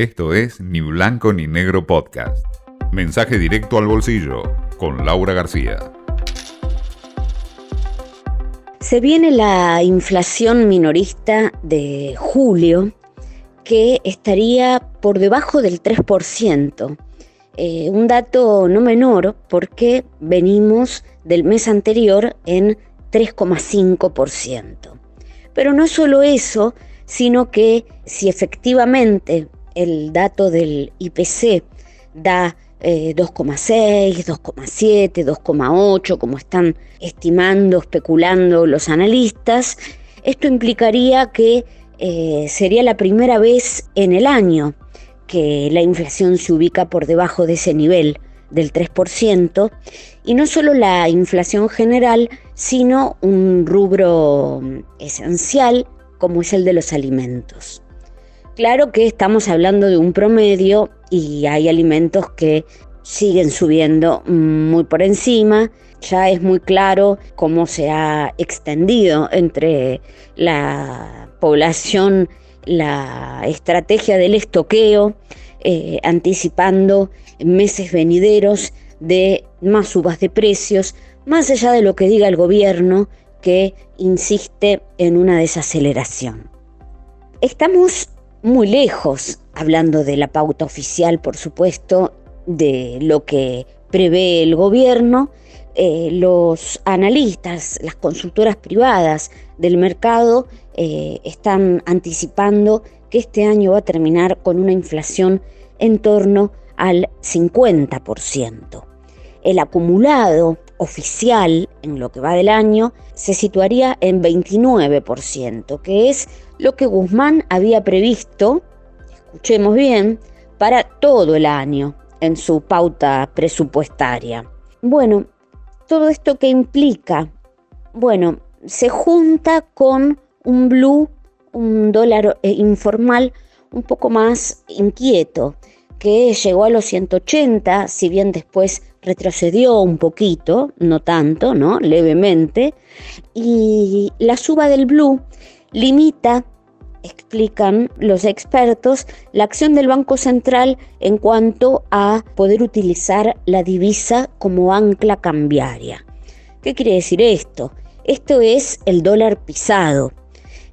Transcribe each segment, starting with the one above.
Esto es Ni Blanco ni Negro Podcast. Mensaje directo al bolsillo con Laura García. Se viene la inflación minorista de julio que estaría por debajo del 3%. Eh, un dato no menor porque venimos del mes anterior en 3,5%. Pero no solo eso, sino que si efectivamente el dato del IPC da 2,6, 2,7, 2,8, como están estimando, especulando los analistas, esto implicaría que eh, sería la primera vez en el año que la inflación se ubica por debajo de ese nivel del 3%, y no solo la inflación general, sino un rubro esencial como es el de los alimentos. Claro que estamos hablando de un promedio y hay alimentos que siguen subiendo muy por encima. Ya es muy claro cómo se ha extendido entre la población la estrategia del estoqueo, eh, anticipando meses venideros de más subas de precios, más allá de lo que diga el gobierno que insiste en una desaceleración. Estamos muy lejos, hablando de la pauta oficial, por supuesto, de lo que prevé el gobierno, eh, los analistas, las consultoras privadas del mercado eh, están anticipando que este año va a terminar con una inflación en torno al 50%. El acumulado oficial en lo que va del año se situaría en 29%, que es lo que Guzmán había previsto, escuchemos bien, para todo el año en su pauta presupuestaria. Bueno, todo esto que implica, bueno, se junta con un blue, un dólar eh, informal un poco más inquieto, que llegó a los 180, si bien después retrocedió un poquito, no tanto, ¿no? Levemente. Y la suba del blue limita, explican los expertos, la acción del Banco Central en cuanto a poder utilizar la divisa como ancla cambiaria. ¿Qué quiere decir esto? Esto es el dólar pisado.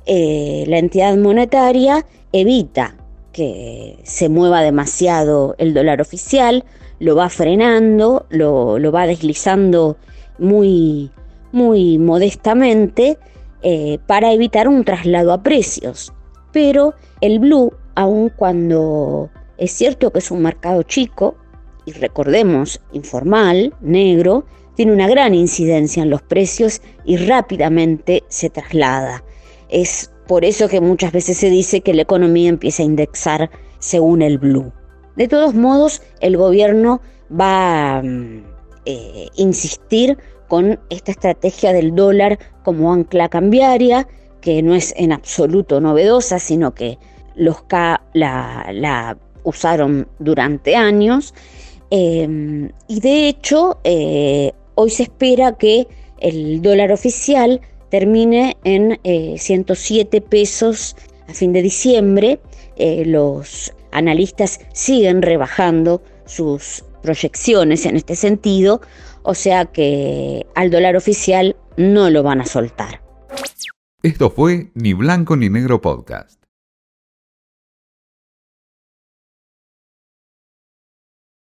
Eh, la entidad monetaria evita que se mueva demasiado el dólar oficial, lo va frenando, lo, va deslizando muy, muy modestamente eh, para evitar un traslado a precios. Pero el blue, aun cuando es cierto que es un mercado chico, y recordemos, informal, negro, tiene una gran incidencia en los precios y rápidamente se traslada. Es por eso que muchas veces se dice que la economía empieza a indexar según el blue. De todos modos, el gobierno va a mm, eh, insistir con esta estrategia del dólar como ancla cambiaria, que no es en absoluto novedosa, sino que los K la, usaron durante años. Em, y de hecho, eh, hoy se espera que el dólar oficial termine en 107 eh, pesos a fin de diciembre. Eh, los analistas siguen rebajando sus proyecciones en este sentido, o sea que al dólar oficial no lo van a soltar. Esto fue Ni Blanco ni Negro Podcast.